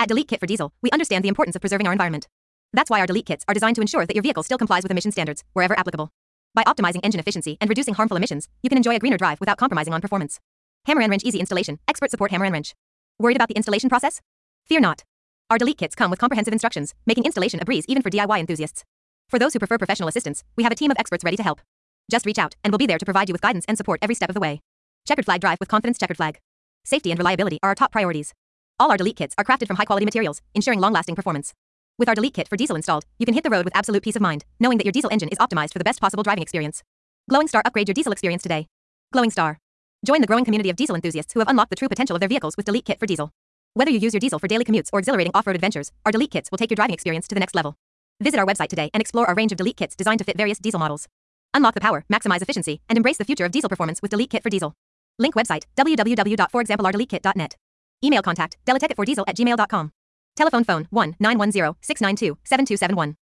At Delete Kit for Diesel, we understand the importance of preserving our environment. That's why our Delete Kits are designed to ensure that your vehicle still complies with emission standards, wherever applicable. By optimizing engine efficiency and reducing harmful emissions, you can enjoy a greener drive without compromising on performance. Hammer and Wrench Easy Installation, expert support Hammer and Wrench. Worried about the installation process? Fear not. Our Delete Kits come with comprehensive instructions, making installation a breeze even for DIY enthusiasts. For those who prefer professional assistance, we have a team of experts ready to help. Just reach out, and we'll be there to provide you with guidance and support every step of the way. Checkered Flag Drive with confidence Checkered Flag. Safety and reliability are our top priorities. All our Delete kits are crafted from high-quality materials, ensuring long-lasting performance. With our Delete kit for diesel installed, you can hit the road with absolute peace of mind, knowing that your diesel engine is optimized for the best possible driving experience. Glowing Star upgrade your diesel experience today. Glowing Star. Join the growing community of diesel enthusiasts who have unlocked the true potential of their vehicles with Delete Kit for Diesel. Whether you use your diesel for daily commutes or exhilarating off-road adventures, our Delete kits will take your driving experience to the next level. Visit our website today and explore our range of Delete kits designed to fit various diesel models. Unlock the power, maximize efficiency, and embrace the future of diesel performance with Delete Kit for Diesel. Link website www.forexampleourdeletekit.net. Email contact deletech4diesel at gmail.com. Telephone phone 1 910 692 7271.